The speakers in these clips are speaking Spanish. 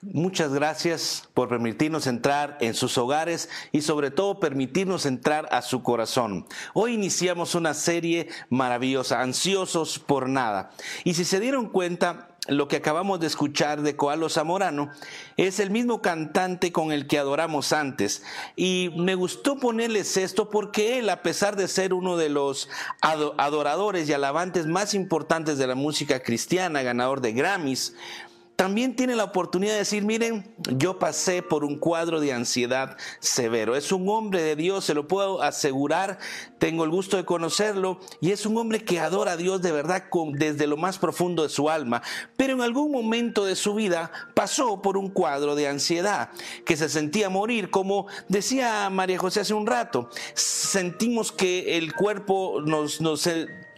Muchas gracias por permitirnos entrar en sus hogares y sobre todo permitirnos entrar a su corazón. Hoy iniciamos una serie maravillosa, ansiosos por nada. Y si se dieron cuenta, lo que acabamos de escuchar de Coalo Zamorano es el mismo cantante con el que adoramos antes. Y me gustó ponerles esto porque él, a pesar de ser uno de los adoradores y alabantes más importantes de la música cristiana, ganador de Grammys, también tiene la oportunidad de decir, miren, yo pasé por un cuadro de ansiedad severo. Es un hombre de Dios, se lo puedo asegurar, tengo el gusto de conocerlo, y es un hombre que adora a Dios de verdad desde lo más profundo de su alma. Pero en algún momento de su vida pasó por un cuadro de ansiedad, que se sentía morir, como decía María José hace un rato, sentimos que el cuerpo nos... nos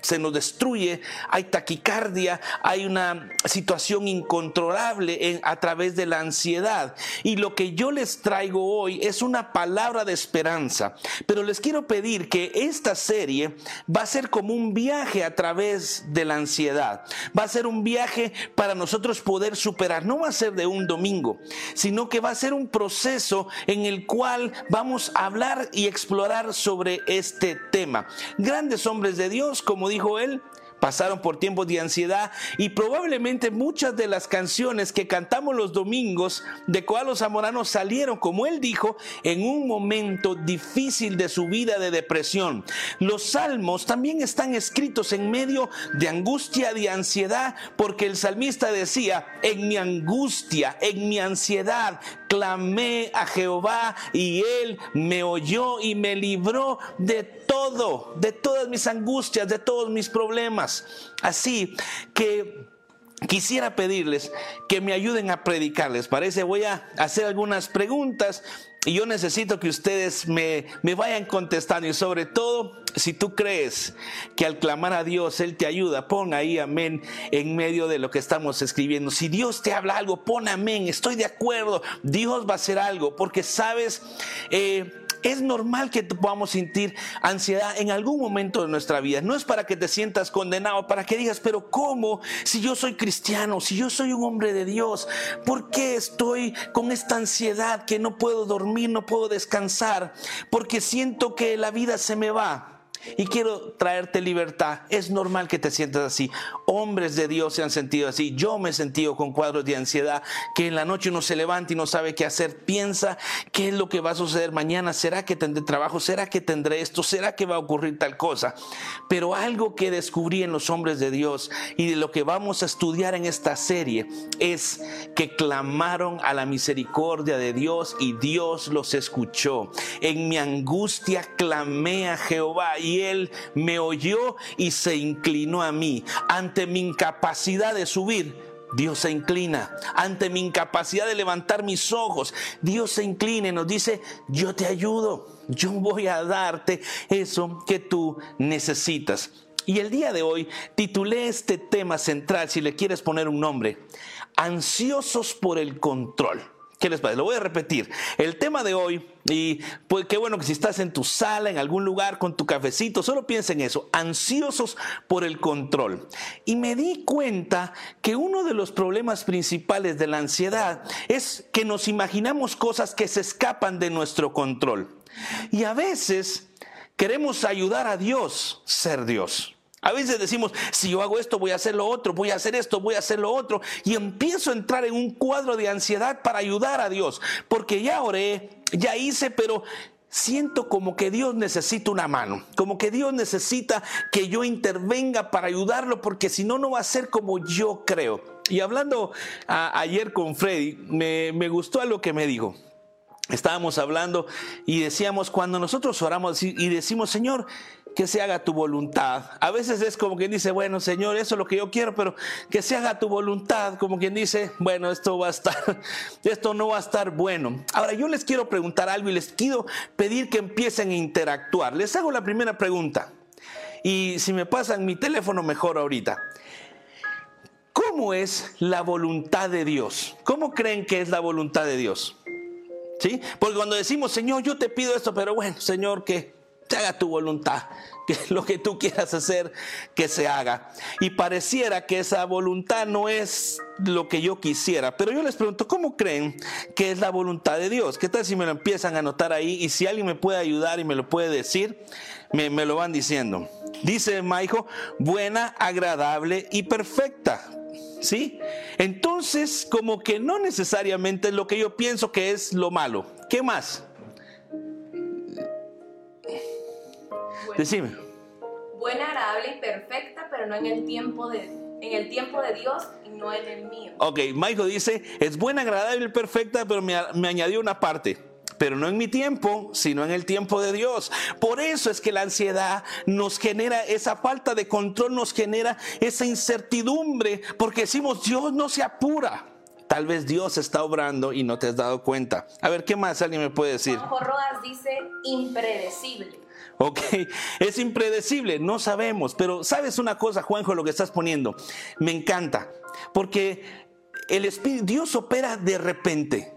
se nos destruye, hay taquicardia, hay una situación incontrolable a través de la ansiedad. Y lo que yo les traigo hoy es una palabra de esperanza, pero les quiero pedir que esta serie va a ser como un viaje a través de la ansiedad, va a ser un viaje para nosotros poder superar, no va a ser de un domingo, sino que va a ser un proceso en el cual vamos a hablar y explorar sobre este tema. Grandes hombres de Dios, como dijo él, pasaron por tiempos de ansiedad y probablemente muchas de las canciones que cantamos los domingos de Coalo Zamorano salieron, como él dijo, en un momento difícil de su vida de depresión. Los salmos también están escritos en medio de angustia, de ansiedad, porque el salmista decía, en mi angustia, en mi ansiedad, clamé a Jehová y él me oyó y me libró de todo, de todas mis angustias, de todos mis problemas. Así que quisiera pedirles que me ayuden a predicarles. Parece, voy a hacer algunas preguntas y yo necesito que ustedes me, me, vayan contestando y sobre todo, si tú crees que al clamar a Dios Él te ayuda, pon ahí amén en medio de lo que estamos escribiendo. Si Dios te habla algo, pon amén, estoy de acuerdo, Dios va a hacer algo, porque sabes, eh, es normal que podamos sentir ansiedad en algún momento de nuestra vida. No es para que te sientas condenado, para que digas, pero ¿cómo? Si yo soy cristiano, si yo soy un hombre de Dios, ¿por qué estoy con esta ansiedad que no puedo dormir, no puedo descansar? Porque siento que la vida se me va. Y quiero traerte libertad. Es normal que te sientas así. Hombres de Dios se han sentido así. Yo me he sentido con cuadros de ansiedad, que en la noche uno se levanta y no sabe qué hacer. Piensa qué es lo que va a suceder mañana. ¿Será que tendré trabajo? ¿Será que tendré esto? ¿Será que va a ocurrir tal cosa? Pero algo que descubrí en los hombres de Dios y de lo que vamos a estudiar en esta serie es que clamaron a la misericordia de Dios y Dios los escuchó. En mi angustia clamé a Jehová y él me oyó y se inclinó a mí. Ante mi incapacidad de subir, Dios se inclina. Ante mi incapacidad de levantar mis ojos, Dios se inclina y nos dice, yo te ayudo, yo voy a darte eso que tú necesitas. Y el día de hoy titulé este tema central, si le quieres poner un nombre, ansiosos por el control. ¿Qué les parece? Lo voy a repetir. El tema de hoy, y pues qué bueno que si estás en tu sala, en algún lugar con tu cafecito, solo piensa en eso, ansiosos por el control. Y me di cuenta que uno de los problemas principales de la ansiedad es que nos imaginamos cosas que se escapan de nuestro control. Y a veces queremos ayudar a Dios ser Dios. A veces decimos, si yo hago esto, voy a hacer lo otro, voy a hacer esto, voy a hacer lo otro. Y empiezo a entrar en un cuadro de ansiedad para ayudar a Dios. Porque ya oré, ya hice, pero siento como que Dios necesita una mano, como que Dios necesita que yo intervenga para ayudarlo, porque si no, no va a ser como yo creo. Y hablando ayer con Freddy, me, me gustó algo que me dijo. Estábamos hablando y decíamos, cuando nosotros oramos y decimos, Señor, que se haga tu voluntad. A veces es como quien dice, bueno, Señor, eso es lo que yo quiero, pero que se haga tu voluntad, como quien dice, bueno, esto va a estar, esto no va a estar bueno. Ahora, yo les quiero preguntar algo y les quiero pedir que empiecen a interactuar. Les hago la primera pregunta. Y si me pasan mi teléfono, mejor ahorita. ¿Cómo es la voluntad de Dios? ¿Cómo creen que es la voluntad de Dios? ¿Sí? Porque cuando decimos, Señor, yo te pido esto, pero bueno, Señor, ¿qué? Se haga tu voluntad, que lo que tú quieras hacer, que se haga. Y pareciera que esa voluntad no es lo que yo quisiera, pero yo les pregunto, ¿cómo creen que es la voluntad de Dios? ¿Qué tal si me lo empiezan a anotar ahí y si alguien me puede ayudar y me lo puede decir, me, me lo van diciendo? Dice Maijo, buena, agradable y perfecta. ¿Sí? Entonces, como que no necesariamente es lo que yo pienso que es lo malo. ¿Qué más? Decime. Buena, agradable y perfecta, pero no en el tiempo de, en el tiempo de Dios y no en el mío. Ok, Michael dice, es buena, agradable y perfecta, pero me, me añadió una parte pero no en mi tiempo, sino en el tiempo de Dios. Por eso es que la ansiedad nos genera esa falta de control, nos genera esa incertidumbre, porque decimos, Dios no se apura. Tal vez Dios está obrando y no te has dado cuenta. A ver, ¿qué más alguien me puede decir? Juanjo Rodas dice impredecible. Ok, es impredecible, no sabemos, pero sabes una cosa, Juanjo, lo que estás poniendo, me encanta, porque el Espíritu, Dios opera de repente.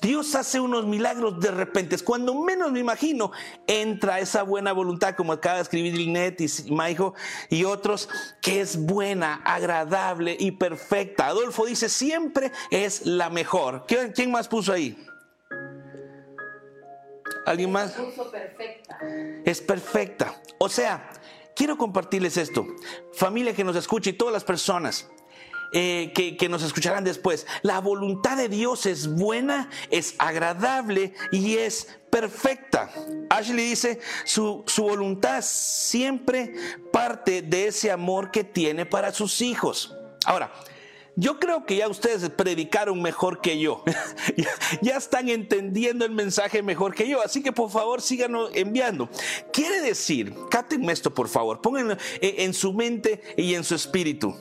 Dios hace unos milagros de repente. Cuando menos me imagino, entra esa buena voluntad, como acaba de escribir Linet y Maijo y otros, que es buena, agradable y perfecta. Adolfo dice, siempre es la mejor. ¿Quién más puso ahí? ¿Alguien más? Perfecta. Es perfecta. O sea, quiero compartirles esto. Familia que nos escucha y todas las personas. Eh, que, nos escucharán después. La voluntad de Dios es buena, es agradable y es perfecta. Ashley dice, su, su voluntad siempre parte de ese amor que tiene para sus hijos. Ahora, yo creo que ya ustedes predicaron mejor que yo. ya, están entendiendo el mensaje mejor que yo. Así que por favor síganos enviando. Quiere decir, cátenme esto por favor, pónganlo en su mente y en su espíritu.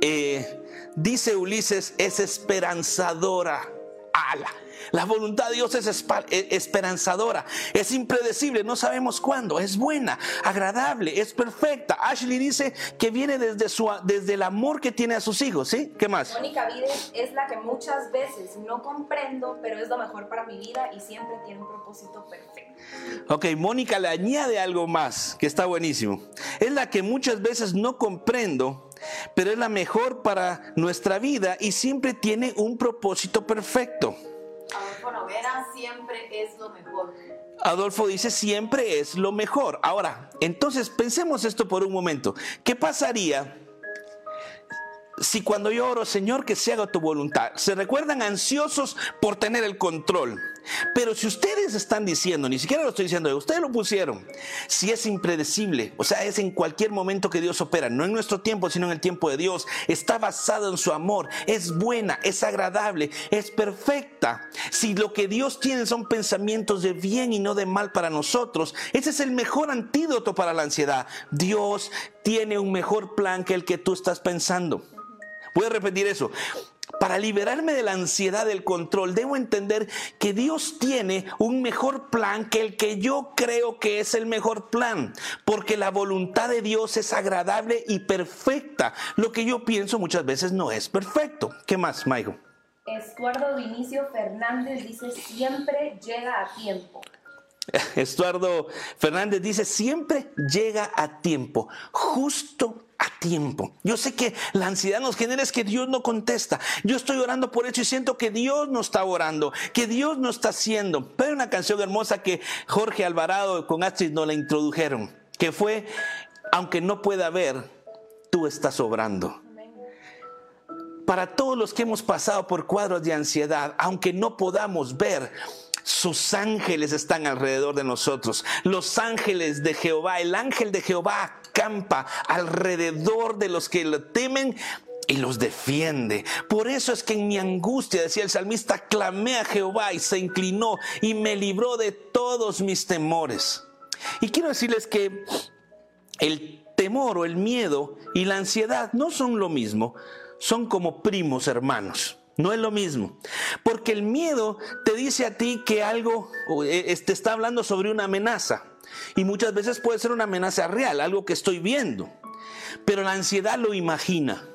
Eh, dice Ulises, es esperanzadora. Ala. La voluntad de Dios es e, esperanzadora, es impredecible, no sabemos cuándo, es buena, agradable, es perfecta. Ashley dice que viene desde, su, desde el amor que tiene a sus hijos, ¿sí? ¿Qué más? Mónica Vides es la que muchas veces no comprendo, pero es lo mejor para mi vida y siempre tiene un propósito perfecto. Ok, Mónica le añade algo más, que está buenísimo. Es la que muchas veces no comprendo, pero es la mejor para nuestra vida y siempre tiene un propósito perfecto. Adolfo Noguera, siempre es lo mejor. Adolfo dice siempre es lo mejor. Ahora, entonces pensemos esto por un momento. ¿Qué pasaría si cuando yo oro, Señor, que se haga tu voluntad, se recuerdan ansiosos por tener el control? Pero si ustedes están diciendo, ni siquiera lo estoy diciendo, ustedes lo pusieron, si es impredecible, o sea, es en cualquier momento que Dios opera, no en nuestro tiempo, sino en el tiempo de Dios, está basado en su amor, es buena, es agradable, es perfecta. Si lo que Dios tiene son pensamientos de bien y no de mal para nosotros, ese es el mejor antídoto para la ansiedad. Dios tiene un mejor plan que el que tú estás pensando. Voy a repetir eso. Para liberarme de la ansiedad del control, debo entender que Dios tiene un mejor plan que el que yo creo que es el mejor plan, porque la voluntad de Dios es agradable y perfecta. Lo que yo pienso muchas veces no es perfecto. ¿Qué más, Maigo? Estuardo Vinicio Fernández dice siempre llega a tiempo. Estuardo Fernández dice siempre llega a tiempo, justo a tiempo. Yo sé que la ansiedad nos genera es que Dios no contesta. Yo estoy orando por eso y siento que Dios no está orando, que Dios no está haciendo. Pero hay una canción hermosa que Jorge Alvarado con Astrid nos la introdujeron, que fue, aunque no pueda ver, tú estás obrando. Para todos los que hemos pasado por cuadros de ansiedad, aunque no podamos ver, sus ángeles están alrededor de nosotros. Los ángeles de Jehová, el ángel de Jehová campa alrededor de los que lo temen y los defiende. Por eso es que en mi angustia, decía el salmista, clamé a Jehová y se inclinó y me libró de todos mis temores. Y quiero decirles que el temor o el miedo y la ansiedad no son lo mismo, son como primos hermanos. No es lo mismo. Porque el miedo te dice a ti que algo eh, te está hablando sobre una amenaza. Y muchas veces puede ser una amenaza real, algo que estoy viendo. Pero la ansiedad lo imagina.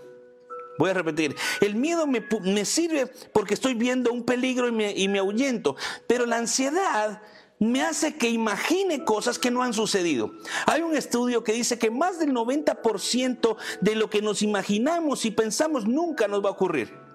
Voy a repetir, el miedo me, sirve porque estoy viendo un peligro y me, y me ahuyento. Pero la ansiedad me hace que imagine cosas que no han sucedido. Hay un estudio que dice que más del 90% de lo que nos imaginamos y pensamos nunca nos va a ocurrir.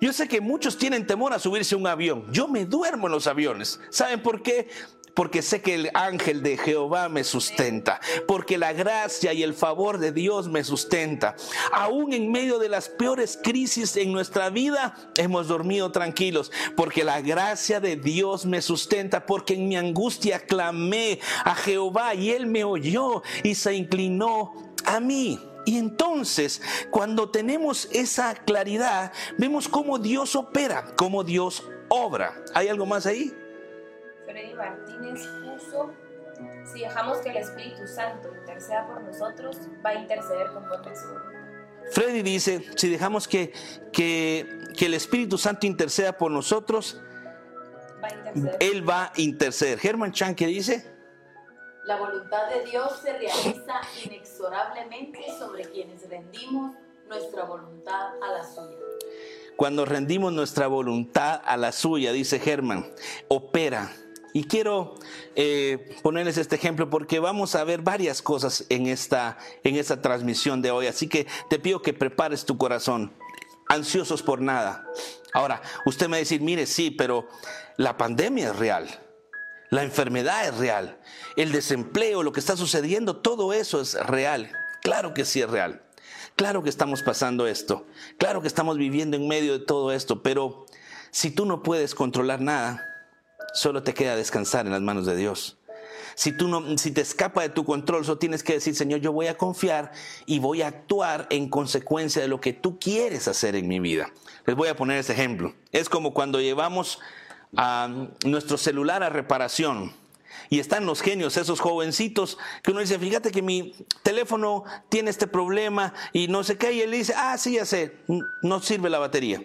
Yo sé que muchos tienen temor a subirse a un avión. Yo me duermo en los aviones. ¿Saben por qué? porque sé que el ángel de Jehová me sustenta, porque la gracia y el favor de Dios me sustenta. Aún en medio de las peores crisis en nuestra vida, hemos dormido tranquilos, porque la gracia de Dios me sustenta, porque en mi angustia clamé a Jehová y él me oyó y se inclinó a mí. Y entonces, cuando tenemos esa claridad, vemos cómo Dios opera, cómo Dios obra. ¿Hay algo más ahí? Freddy Martínez puso, si dejamos que el Espíritu Santo interceda por nosotros, va a interceder conforme su voluntad. Freddy dice, si dejamos que, que, que el Espíritu Santo interceda por nosotros, Va a. Él va a interceder. Germán Chan, ¿qué dice? La voluntad de Dios se realiza inexorablemente sobre quienes rendimos nuestra voluntad a la suya. Cuando rendimos nuestra voluntad a la suya, dice Germán, opera. Y quiero eh, ponerles este ejemplo porque vamos a ver varias cosas en esta, en esta transmisión de hoy. Así que te pido que prepares tu corazón, ansiosos por nada. Ahora, usted me va a decir, mire, sí, pero la pandemia es real. La enfermedad es real. El desempleo, lo que está sucediendo, todo eso es real. Claro que sí es real. Claro que estamos pasando esto. Claro que estamos viviendo en medio de todo esto. Pero si tú no puedes controlar nada, solo te queda descansar en las manos de Dios. Si, tú no, si te escapa de tu control, solo tienes que decir, Señor, yo voy a confiar y voy a actuar en consecuencia de lo que tú quieres hacer en mi vida. Les voy a poner ese ejemplo. Es como cuando llevamos a nuestro celular a reparación. Y están los genios, esos jovencitos, que uno dice, fíjate que mi teléfono tiene este problema y no sé qué, y él dice, ah, sí, ya sé, no sirve la batería.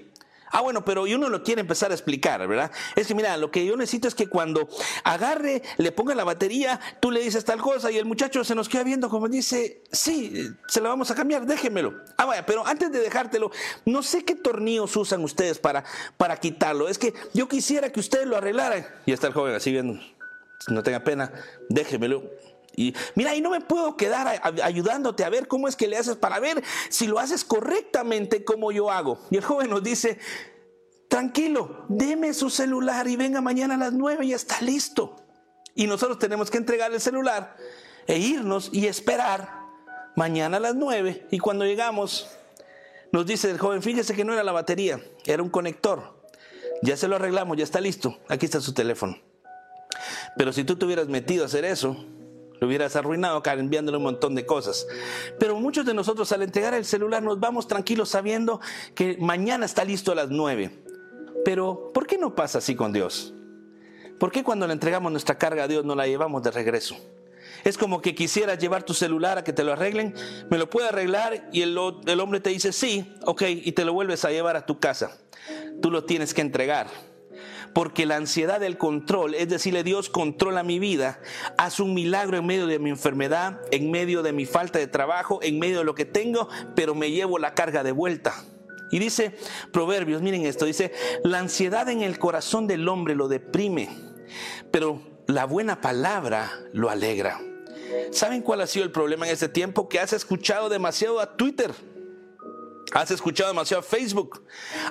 Ah, bueno, pero uno lo quiere empezar a explicar, ¿verdad? Es que mira, lo que yo necesito es que cuando agarre, le ponga la batería, tú le dices tal cosa y el muchacho se nos queda viendo como dice, sí, se la vamos a cambiar, déjemelo. Ah, vaya, pero antes de dejártelo, no sé qué tornillos usan ustedes para, para quitarlo. Es que yo quisiera que ustedes lo arreglaran. Y está el joven así viendo, no tenga pena, déjemelo. Y mira, y no me puedo quedar ayudándote a ver cómo es que le haces para ver si lo haces correctamente como yo hago. Y el joven nos dice, tranquilo, deme su celular y venga mañana a las nueve y está listo. Y nosotros tenemos que entregar el celular e irnos y esperar mañana a las nueve. Y cuando llegamos, nos dice el joven, fíjese que no era la batería, era un conector. Ya se lo arreglamos, ya está listo. Aquí está su teléfono. Pero si tú te hubieras metido a hacer eso, lo hubieras arruinado cambiándole un montón de cosas. Pero muchos de nosotros al entregar el celular nos vamos tranquilos sabiendo que mañana está listo a las 9. Pero ¿por qué no pasa así con Dios? ¿Por qué cuando le entregamos nuestra carga a Dios no la llevamos de regreso? Es como que quisieras llevar tu celular a que te lo arreglen, me lo puede arreglar y el, el hombre te dice sí, ok, y te lo vuelves a llevar a tu casa. Tú lo tienes que entregar porque la ansiedad del control, es decirle Dios controla mi vida, haz un milagro en medio de mi enfermedad, en medio de mi falta de trabajo, en medio de lo que tengo, pero me llevo la carga de vuelta. Y dice Proverbios, miren esto, dice, la ansiedad en el corazón del hombre lo deprime, pero la buena palabra lo alegra. ¿Saben cuál ha sido el problema en este tiempo? Que has escuchado demasiado a Twitter. Has escuchado demasiado Facebook,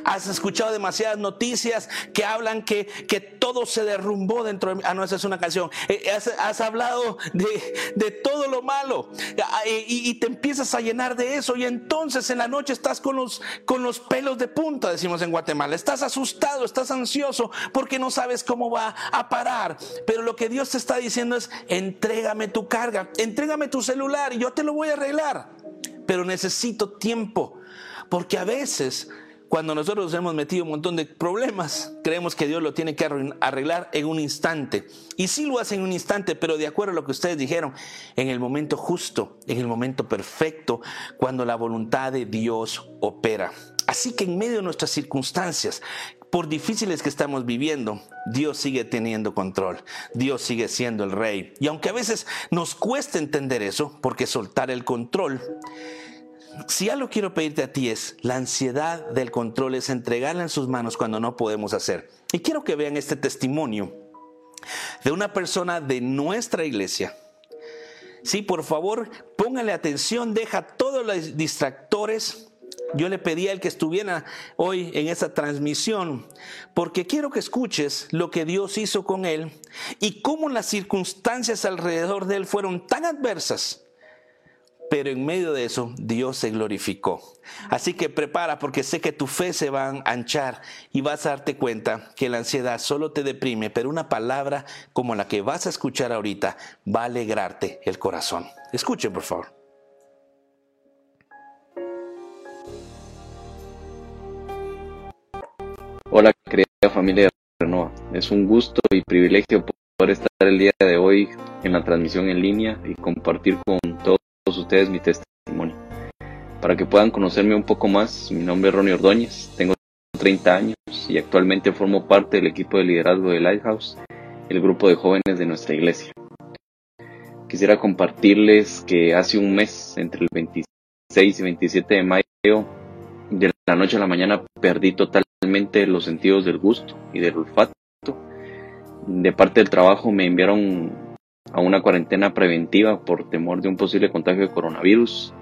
has escuchado demasiadas noticias que hablan que, que todo se derrumbó dentro de mí. Ah, no, esa es una canción. Eh, has, has hablado de, de todo lo malo Ah, y, y te empiezas a llenar de eso y entonces en la noche estás con los, con los pelos de punta, decimos en Guatemala. Estás asustado, estás ansioso porque no sabes cómo va a parar. Pero lo que Dios te está diciendo es, entrégame tu carga, entrégame tu celular y yo te lo voy a arreglar. Pero necesito tiempo. Porque a veces, cuando nosotros nos hemos metido un montón de problemas, creemos que Dios lo tiene que arreglar en un instante. Y sí lo hace en un instante, pero de acuerdo a lo que ustedes dijeron, en el momento justo, en el momento perfecto, cuando la voluntad de Dios opera. Así que en medio de nuestras circunstancias, por difíciles que estamos viviendo, Dios sigue teniendo control. Dios sigue siendo el rey. Y aunque a veces nos cuesta entender eso, porque soltar el control si algo quiero pedirte a ti es, la ansiedad del control es entregarla en sus manos cuando no podemos hacer. Y quiero que vean este testimonio de una persona de nuestra iglesia. Sí, por favor, póngale atención, deja todos los distractores. Yo le pedí al que estuviera hoy en esta transmisión, porque quiero que escuches lo que Dios hizo con él y cómo las circunstancias alrededor de él fueron tan adversas pero en medio de eso Dios se glorificó. Así que prepara porque sé que tu fe se va a anchar y vas a darte cuenta que la ansiedad solo te deprime, pero una palabra como la que vas a escuchar ahorita va a alegrarte el corazón. Escuchen, por favor. Hola, querida familia de Renova. Es un gusto y privilegio poder estar el día de hoy en la transmisión en línea y compartir con todos ustedes mi testimonio. Para que puedan conocerme un poco más, mi nombre es Ronnie Ordóñez, tengo 30 años y actualmente formo parte del equipo de liderazgo de Lighthouse, el grupo de jóvenes de nuestra iglesia. Quisiera compartirles que hace un mes, entre el 26 y 27 de mayo, de la noche a la mañana perdí totalmente los sentidos del gusto y del olfato. De parte del trabajo me enviaron a una cuarentena preventiva por temor de un posible contagio de coronavirus.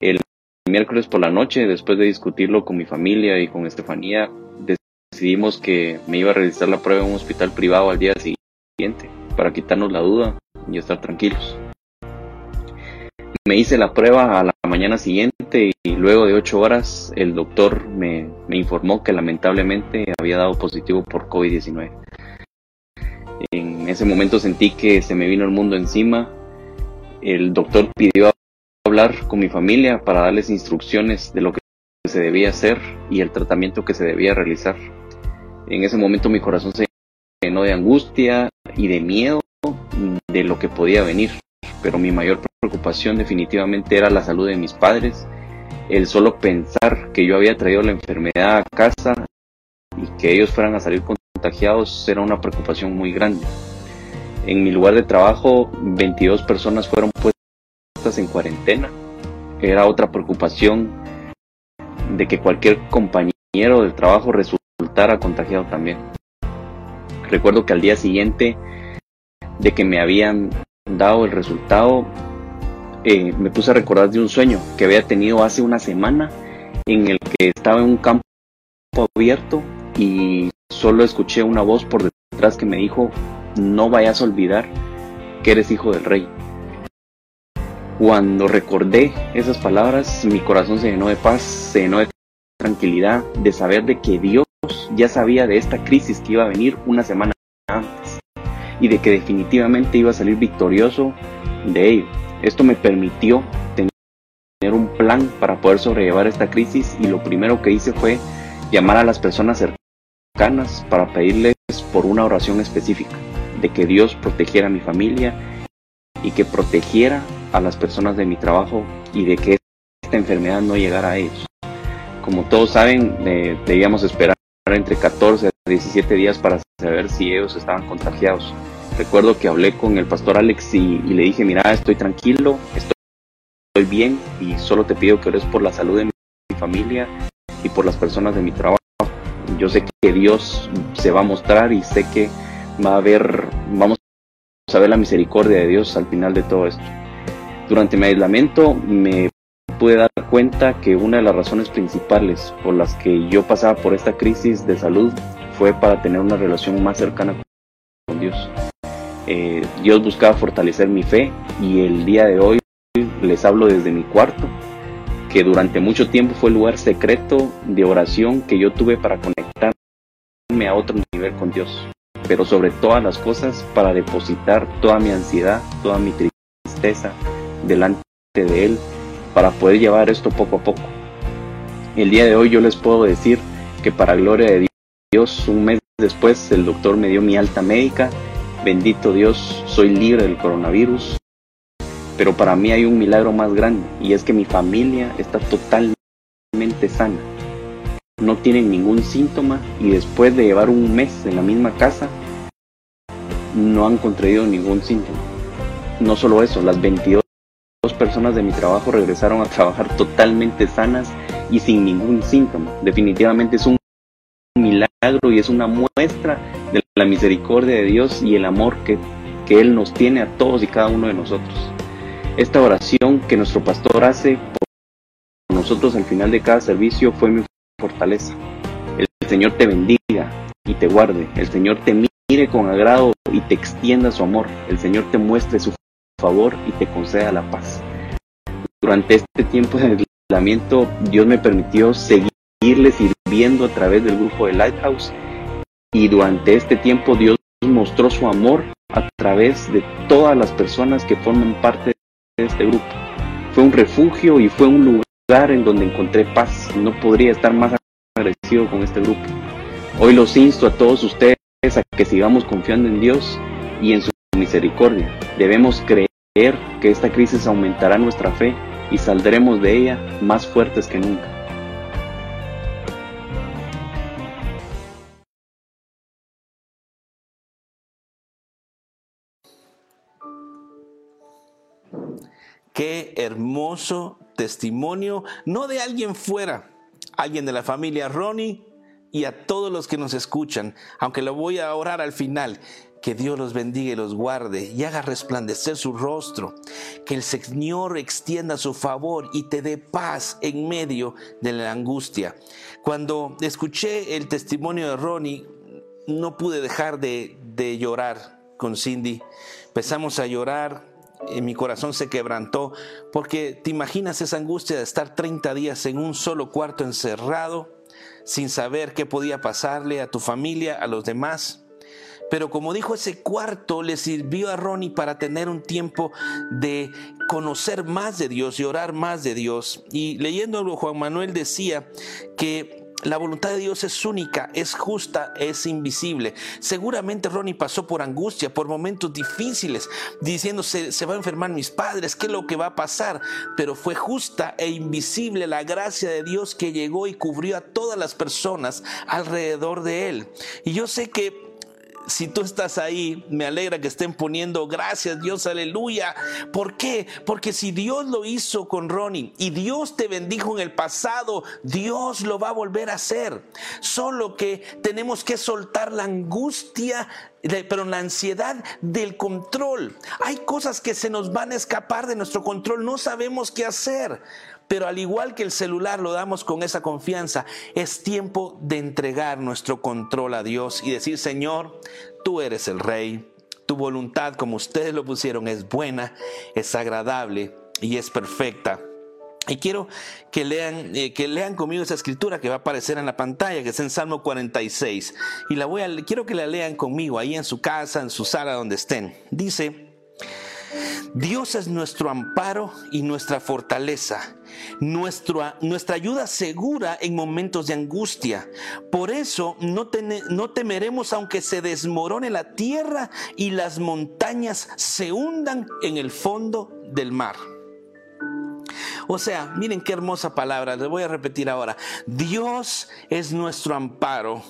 El miércoles por la noche, después de discutirlo con mi familia y con Estefanía, decidimos que me iba a realizar la prueba en un hospital privado al día siguiente para quitarnos la duda y estar tranquilos. Me hice la prueba a la mañana siguiente y luego de ocho horas el doctor me, me informó que lamentablemente había dado positivo por COVID-19. En ese momento sentí que se me vino el mundo encima. El doctor pidió hablar con mi familia para darles instrucciones de lo que se debía hacer y el tratamiento que se debía realizar. En ese momento mi corazón se llenó de angustia y de miedo de lo que podía venir, pero mi mayor preocupación definitivamente era la salud de mis padres, el solo pensar que yo había traído la enfermedad a casa y que ellos fueran a salir con contagiados era una preocupación muy grande. En mi lugar de trabajo, 22 personas fueron puestas en cuarentena. Era otra preocupación de que cualquier compañero del trabajo resultara contagiado también. Recuerdo que al día siguiente de que me habían dado el resultado, eh, me puse a recordar de un sueño que había tenido hace una semana en el que estaba en un campo abierto y solo escuché una voz por detrás que me dijo, no vayas a olvidar que eres hijo del rey. Cuando recordé esas palabras, mi corazón se llenó de paz, se llenó de tranquilidad, de saber de que Dios ya sabía de esta crisis que iba a venir una semana antes y de que definitivamente iba a salir victorioso de ello. Esto me permitió tener un plan para poder sobrellevar esta crisis y lo primero que hice fue llamar a las personas cercanas para pedirles por una oración específica, de que Dios protegiera a mi familia y que protegiera a las personas de mi trabajo y de que esta enfermedad no llegara a ellos. Como todos saben, debíamos esperar entre 14 a 17 días para saber si ellos estaban contagiados. Recuerdo que hablé con el pastor Alex y, le dije, mira, estoy tranquilo, estoy bien y solo te pido que ores por la salud de mi familia y por las personas de mi trabajo yo sé que Dios se va a mostrar y sé que va a haber, vamos a ver la misericordia de Dios al final de todo esto. Durante mi aislamiento me pude dar cuenta que una de las razones principales por las que yo pasaba por esta crisis de salud fue para tener una relación más cercana con Dios. Eh, Dios buscaba fortalecer mi fe y el día de hoy les hablo desde mi cuarto que durante mucho tiempo fue el lugar secreto de oración que yo tuve para conectarme a otro nivel con Dios, pero sobre todas las cosas para depositar toda mi ansiedad, toda mi tristeza delante de Él, para poder llevar esto poco a poco. El día de hoy yo les puedo decir que para gloria de Dios, un mes después el doctor me dio mi alta médica, bendito Dios, soy libre del coronavirus, pero para mí hay un milagro más grande y es que mi familia está totalmente sana. No tienen ningún síntoma y después de llevar un mes en la misma casa, no han contraído ningún síntoma. No solo eso, las 22 personas de mi trabajo regresaron a trabajar totalmente sanas y sin ningún síntoma. Definitivamente es un milagro y es una muestra de la misericordia de Dios y el amor que, que Él nos tiene a todos y cada uno de nosotros. Esta oración que nuestro pastor hace por nosotros al final de cada servicio fue mi fortaleza. El Señor te bendiga y te guarde. El Señor te mire con agrado y te extienda su amor. El Señor te muestre su favor y te conceda la paz. Durante este tiempo de aislamiento, Dios me permitió seguirle sirviendo a través del grupo de Lighthouse y durante este tiempo Dios mostró su amor a través de todas las personas que forman parte de este grupo. Fue un refugio y fue un lugar en donde encontré paz. No podría estar más agradecido con este grupo. Hoy los insto a todos ustedes a que sigamos confiando en Dios y en su misericordia. Debemos creer que esta crisis aumentará nuestra fe y saldremos de ella más fuertes que nunca. Qué hermoso testimonio, no de alguien fuera, alguien de la familia Ronnie y a todos los que nos escuchan, aunque lo voy a orar al final. Que Dios los bendiga y los guarde y haga resplandecer su rostro. Que el Señor extienda su favor y te dé paz en medio de la angustia. Cuando escuché el testimonio de Ronnie, no pude dejar de, de llorar con Cindy. Empezamos a llorar, mi corazón se quebrantó, porque te imaginas esa angustia de estar 30 días en un solo cuarto encerrado, sin saber qué podía pasarle a tu familia, a los demás. Pero como dijo ese cuarto, le sirvió a Ronnie para tener un tiempo de conocer más de Dios y orar más de Dios. Y leyéndolo, Juan Manuel decía que la voluntad de Dios es única, es justa, es invisible. Seguramente Ronnie pasó por angustia, por momentos difíciles, diciéndose, se va a enfermar mis padres, ¿qué es lo que va a pasar? Pero fue justa e invisible la gracia de Dios que llegó y cubrió a todas las personas alrededor de él. Y yo sé que si tú estás ahí, me alegra que estén poniendo gracias Dios, aleluya. ¿Por qué? Porque si Dios lo hizo con Ronnie y Dios te bendijo en el pasado, Dios lo va a volver a hacer. Solo que tenemos que soltar la angustia, pero la ansiedad del control. Hay cosas que se nos van a escapar de nuestro control, no sabemos qué hacer. Pero al igual que el celular lo damos con esa confianza, es tiempo de entregar nuestro control a Dios y decir, Señor, tú eres el Rey, tu voluntad, como ustedes lo pusieron, es buena, es agradable y es perfecta. Y quiero que lean, eh, que lean conmigo esa escritura que va a aparecer en la pantalla, que es en Salmo 46. Y la voy a, quiero que la lean conmigo ahí en su casa, en su sala, donde estén. Dice, Dios es nuestro amparo y nuestra fortaleza, nuestra, nuestra ayuda segura en momentos de angustia. Por eso no, no temeremos aunque se desmorone la tierra y las montañas se hundan en el fondo del mar. O sea, miren qué hermosa palabra, les voy a repetir ahora. Dios es nuestro amparo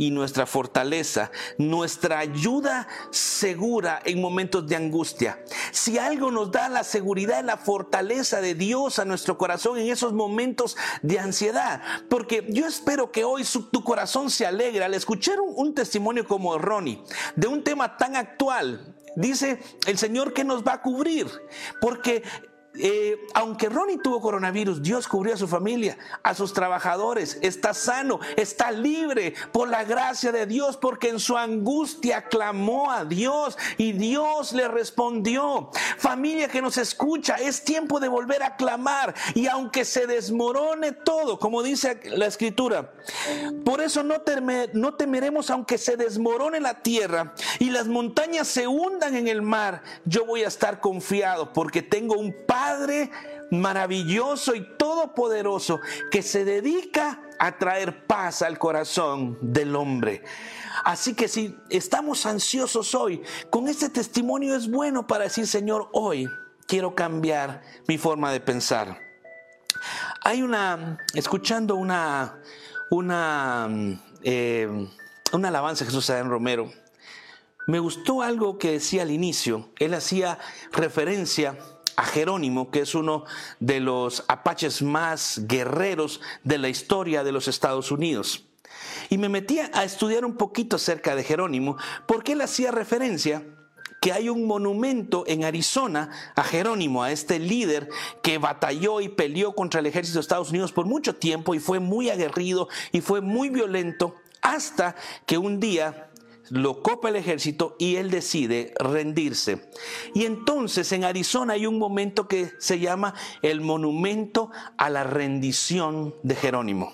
y nuestra fortaleza, nuestra ayuda segura en momentos de angustia. Si algo nos da la seguridad y la fortaleza de Dios a nuestro corazón en esos momentos de ansiedad, porque yo espero que hoy tu corazón se alegre al escuchar un, un testimonio como Ronnie de un tema tan actual. Dice el Señor que nos va a cubrir, porque eh, aunque Ronnie tuvo coronavirus, Dios cubrió a su familia, a sus trabajadores, está sano, está libre por la gracia de Dios, porque en su angustia clamó a Dios y Dios le respondió. Familia que nos escucha, es tiempo de volver a clamar y aunque se desmorone todo, como dice la escritura, por eso no, no temeremos aunque se desmorone la tierra y las montañas se hundan en el mar, yo voy a estar confiado porque tengo un Padre maravilloso y todopoderoso que se dedica a traer paz al corazón del hombre. Así que si estamos ansiosos hoy, con este testimonio es bueno para decir, Señor, hoy quiero cambiar mi forma de pensar. Hay una, escuchando una, una, eh, una alabanza de Jesús Adán Romero, me gustó algo que decía al inicio. Él hacía referencia a Jerónimo, que es uno de los apaches más guerreros de la historia de los Estados Unidos. Y me metí a estudiar un poquito acerca de Jerónimo, porque él hacía referencia que hay un monumento en Arizona a Jerónimo, a este líder que batalló y peleó contra el ejército de Estados Unidos por mucho tiempo y fue muy aguerrido y fue muy violento hasta que un día lo copa el ejército y él decide rendirse. Y entonces en Arizona hay un momento que se llama el monumento a la rendición de Jerónimo.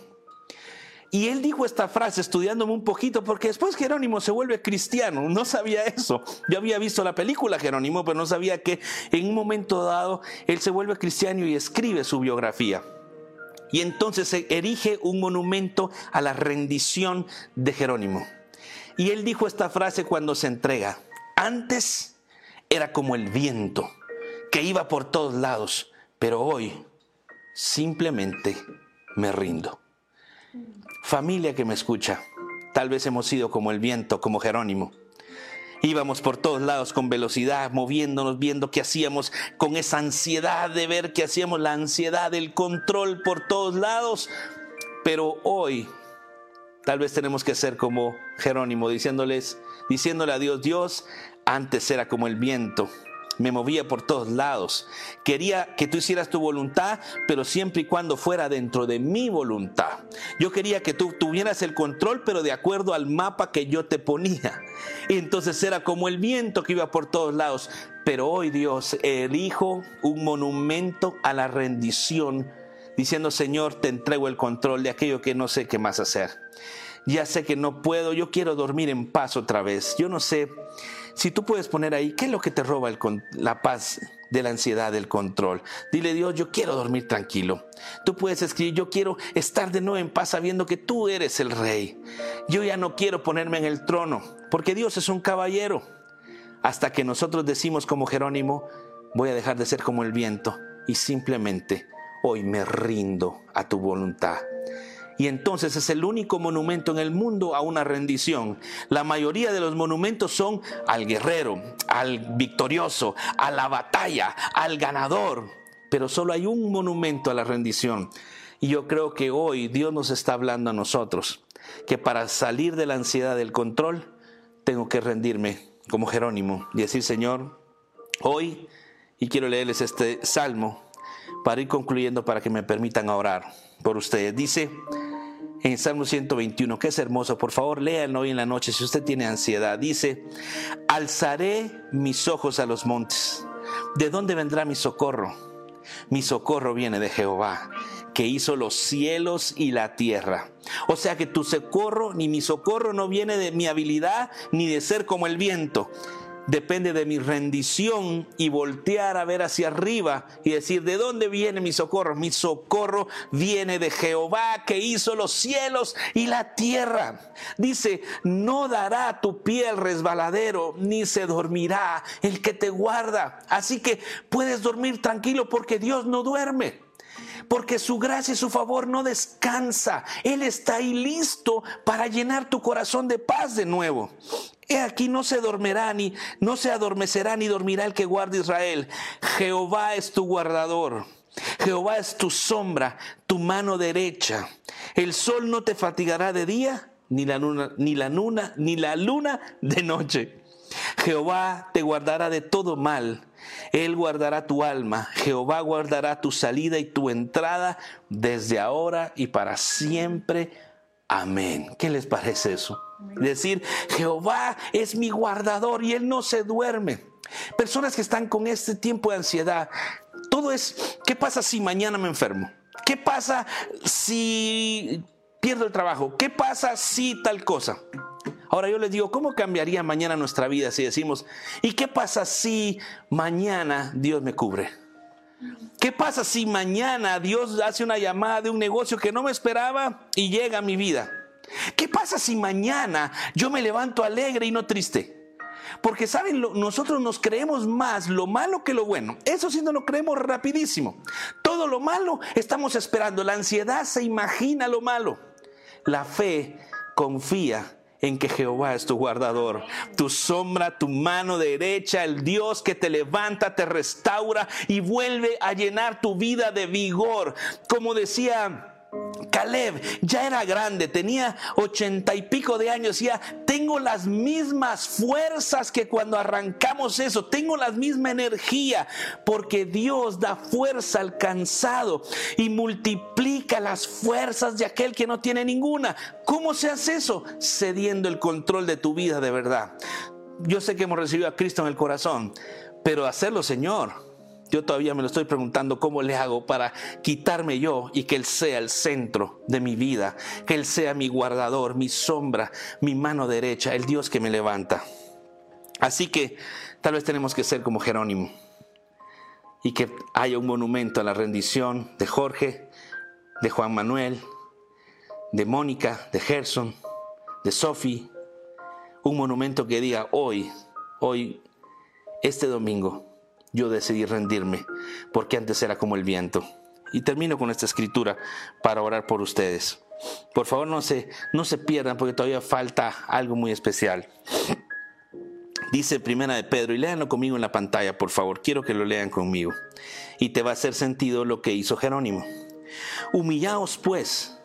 Y él dijo esta frase estudiándome un poquito, porque después Jerónimo se vuelve cristiano. No sabía eso. Yo había visto la película Jerónimo, pero no sabía que en un momento dado él se vuelve cristiano y escribe su biografía. Y entonces se erige un monumento a la rendición de Jerónimo. Y él dijo esta frase cuando se entrega. Antes era como el viento, que iba por todos lados, pero hoy simplemente me rindo. Familia que me escucha, tal vez hemos sido como el viento, como Jerónimo. Íbamos por todos lados con velocidad, moviéndonos, viendo qué hacíamos, con esa ansiedad de ver qué hacíamos, la ansiedad, el control por todos lados. Pero hoy tal vez tenemos que ser como Jerónimo, diciéndoles, diciéndole a Dios, Dios, antes era como el viento, me movía por todos lados. Quería que tú hicieras tu voluntad, pero siempre y cuando fuera dentro de mi voluntad. Yo quería que tú tuvieras el control, pero de acuerdo al mapa que yo te ponía. Y entonces era como el viento que iba por todos lados. Pero hoy Dios elijo un monumento a la rendición, diciendo, Señor, te entrego el control de aquello que no sé qué más hacer. Ya sé que no puedo, yo quiero dormir en paz otra vez. Yo no sé si tú puedes poner ahí, ¿qué es lo que te roba la paz de la ansiedad, del control? Dile Dios, yo quiero dormir tranquilo. Tú puedes escribir, yo quiero estar de nuevo en paz sabiendo que tú eres el rey. Yo ya no quiero ponerme en el trono, porque Dios es un caballero. Hasta que nosotros decimos como Jerónimo, voy a dejar de ser como el viento y simplemente hoy me rindo a tu voluntad. Y entonces es el único monumento en el mundo a una rendición. La mayoría de los monumentos son al guerrero, al victorioso, a la batalla, al ganador. Pero solo hay un monumento a la rendición. Y yo creo que hoy Dios nos está hablando a nosotros que para salir de la ansiedad del control tengo que rendirme como Jerónimo y decir, Señor, hoy, y quiero leerles este salmo para ir concluyendo para que me permitan orar por ustedes. Dice, en Salmo 121, que es hermoso, por favor léanlo hoy en la noche si usted tiene ansiedad. Dice, alzaré mis ojos a los montes. ¿De dónde vendrá mi socorro? Mi socorro viene de Jehová, que hizo los cielos y la tierra. O sea que tu socorro ni mi socorro no viene de mi habilidad ni de ser como el viento depende de mi rendición y voltear a ver hacia arriba y decir, ¿de dónde viene mi socorro? Mi socorro viene de Jehová que hizo los cielos y la tierra. Dice, no dará tu pie resbaladero, ni se dormirá el que te guarda. Así que puedes dormir tranquilo porque Dios no duerme porque su gracia y su favor no descansa. Él está ahí listo para llenar tu corazón de paz de nuevo. He aquí no se dormirá ni no se adormecerá ni dormirá el que guarda Israel. Jehová es tu guardador. Jehová es tu sombra, tu mano derecha. El sol no te fatigará de día, ni la luna, ni la luna, ni la luna de noche. Jehová te guardará de todo mal. Él guardará tu alma. Jehová guardará tu salida y tu entrada desde ahora y para siempre. Amén. ¿Qué les parece eso? Decir, Jehová es mi guardador y Él no se duerme. Personas que están con este tiempo de ansiedad, todo es, ¿qué pasa si mañana me enfermo? ¿Qué pasa si pierdo el trabajo? ¿Qué pasa si tal cosa? Ahora yo les digo, ¿cómo cambiaría mañana nuestra vida si decimos, ¿y qué pasa si mañana Dios me cubre? ¿Qué pasa si mañana Dios hace una llamada de un negocio que no me esperaba y llega a mi vida? ¿Qué pasa si mañana yo me levanto alegre y no triste? Porque saben, nosotros nos creemos más lo malo que lo bueno. Eso sí no lo creemos rapidísimo. Todo lo malo estamos esperando. La ansiedad se imagina lo malo. La fe confía en que Jehová es tu guardador, tu sombra, tu mano derecha, el Dios que te levanta, te restaura y vuelve a llenar tu vida de vigor. Como decía Caleb ya era grande, tenía ochenta y pico de años, decía, tengo las mismas fuerzas que cuando arrancamos eso, tengo la misma energía, porque Dios da fuerza al cansado y multiplica las fuerzas de aquel que no tiene ninguna. ¿Cómo se hace eso? Cediendo el control de tu vida de verdad. Yo sé que hemos recibido a Cristo en el corazón, pero hacerlo, Señor, yo todavía me lo estoy preguntando cómo le hago para quitarme yo y que Él sea el centro de mi vida, que Él sea mi guardador, mi sombra, mi mano derecha, el Dios que me levanta. Así que tal vez tenemos que ser como Jerónimo y que haya un monumento a la rendición de Jorge, de Juan Manuel, de Mónica, de Gerson, de Sophie, un monumento que diga hoy, hoy, este domingo, yo decidí rendirme, porque antes era como el viento. Y termino con esta escritura para orar por ustedes. Por favor, no se, no se pierdan porque todavía falta algo muy especial. Dice Primera de Pedro, y léanlo conmigo en la pantalla, por favor. Quiero que lo lean conmigo. Y te va a hacer sentido lo que hizo Jerónimo. Humillaos pues,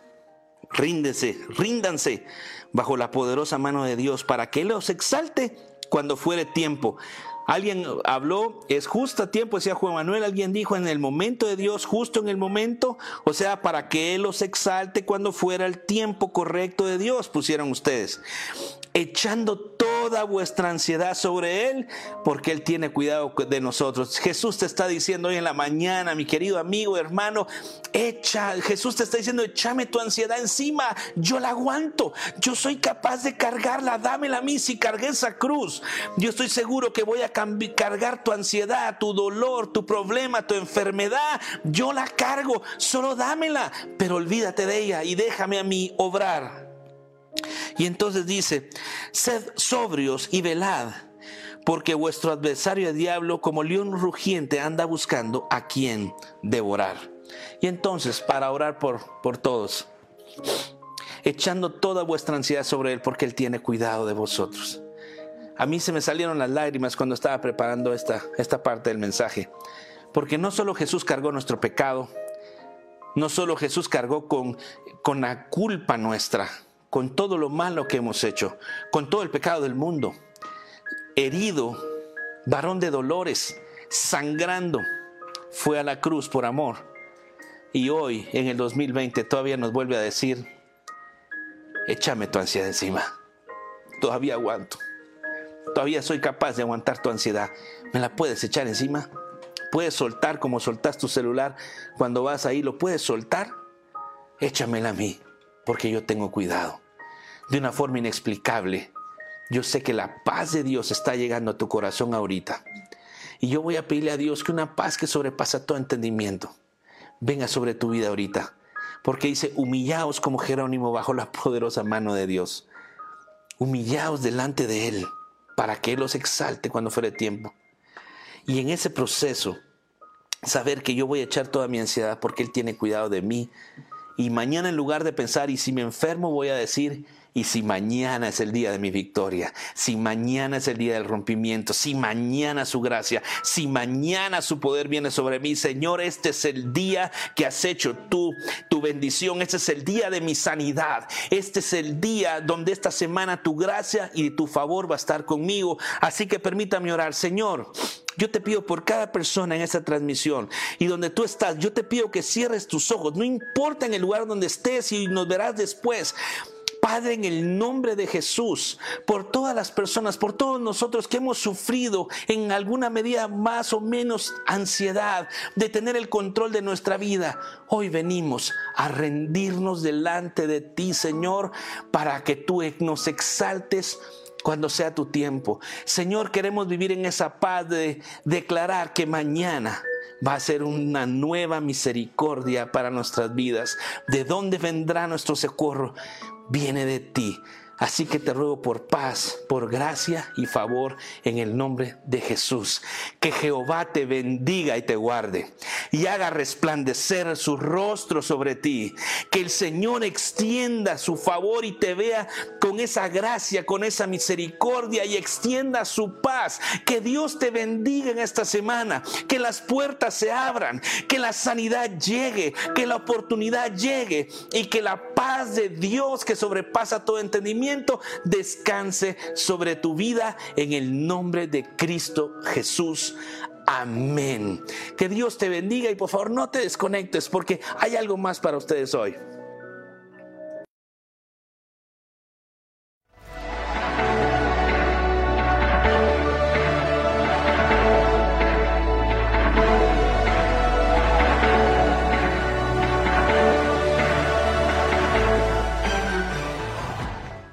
ríndense, ríndanse bajo la poderosa mano de Dios para que Él los exalte cuando fuere tiempo Alguien habló, es justo a tiempo, decía Juan Manuel, alguien dijo en el momento de Dios, justo en el momento, o sea, para que Él los exalte cuando fuera el tiempo correcto de Dios, pusieron ustedes, echando toda vuestra ansiedad sobre Él, porque Él tiene cuidado de nosotros. Jesús te está diciendo hoy en la mañana, mi querido amigo, hermano, echa, Jesús te está diciendo, échame tu ansiedad encima, yo la aguanto, yo soy capaz de cargarla, dámela a mí si cargué esa cruz. Yo estoy seguro que voy a cargar tu ansiedad, tu dolor, tu problema, tu enfermedad. Yo la cargo, solo dámela, pero olvídate de ella y déjame a mí obrar. Y entonces dice, sed sobrios y velad, porque vuestro adversario el diablo como león rugiente anda buscando a quien devorar. Y entonces, para orar por, por todos, echando toda vuestra ansiedad sobre Él, porque Él tiene cuidado de vosotros. A mí se me salieron las lágrimas cuando estaba preparando esta, esta parte del mensaje. Porque no solo Jesús cargó nuestro pecado, no solo Jesús cargó con, con la culpa nuestra, con todo lo malo que hemos hecho, con todo el pecado del mundo, herido, varón de dolores, sangrando, fue a la cruz por amor. Y hoy, en el 2020, todavía nos vuelve a decir, échame tu ansiedad encima, todavía aguanto. Todavía soy capaz de aguantar tu ansiedad. ¿Me la puedes echar encima? ¿Puedes soltar como soltas tu celular cuando vas ahí? ¿Lo puedes soltar? Échamela a mí, porque yo tengo cuidado. De una forma inexplicable, yo sé que la paz de Dios está llegando a tu corazón ahorita. Y yo voy a pedirle a Dios que una paz que sobrepasa todo entendimiento venga sobre tu vida ahorita. Porque dice, humillaos como Jerónimo bajo la poderosa mano de Dios. Humillaos delante de Él para que Él los exalte cuando fuere tiempo. Y en ese proceso, saber que yo voy a echar toda mi ansiedad porque Él tiene cuidado de mí. Y mañana en lugar de pensar, y si me enfermo, voy a decir, y si mañana es el día de mi victoria, si mañana es el día del rompimiento, si mañana su gracia, si mañana su poder viene sobre mí, Señor, este es el día que has hecho tú, tu bendición, este es el día de mi sanidad, este es el día donde esta semana tu gracia y tu favor va a estar conmigo. Así que permítame orar, Señor. Yo te pido por cada persona en esta transmisión y donde tú estás, yo te pido que cierres tus ojos, no importa en el lugar donde estés y nos verás después. Padre, en el nombre de Jesús, por todas las personas, por todos nosotros que hemos sufrido en alguna medida más o menos ansiedad de tener el control de nuestra vida, hoy venimos a rendirnos delante de ti, Señor, para que tú nos exaltes cuando sea tu tiempo. Señor, queremos vivir en esa paz de declarar que mañana va a ser una nueva misericordia para nuestras vidas. ¿De dónde vendrá nuestro socorro? viene de ti. Así que te ruego por paz, por gracia y favor en el nombre de Jesús. Que Jehová te bendiga y te guarde y haga resplandecer su rostro sobre ti. Que el Señor extienda su favor y te vea con esa gracia, con esa misericordia y extienda su paz. Que Dios te bendiga en esta semana. Que las puertas se abran, que la sanidad llegue, que la oportunidad llegue y que la paz de Dios que sobrepasa todo entendimiento descanse sobre tu vida en el nombre de Cristo Jesús. Amén. Que Dios te bendiga y por favor no te desconectes porque hay algo más para ustedes hoy.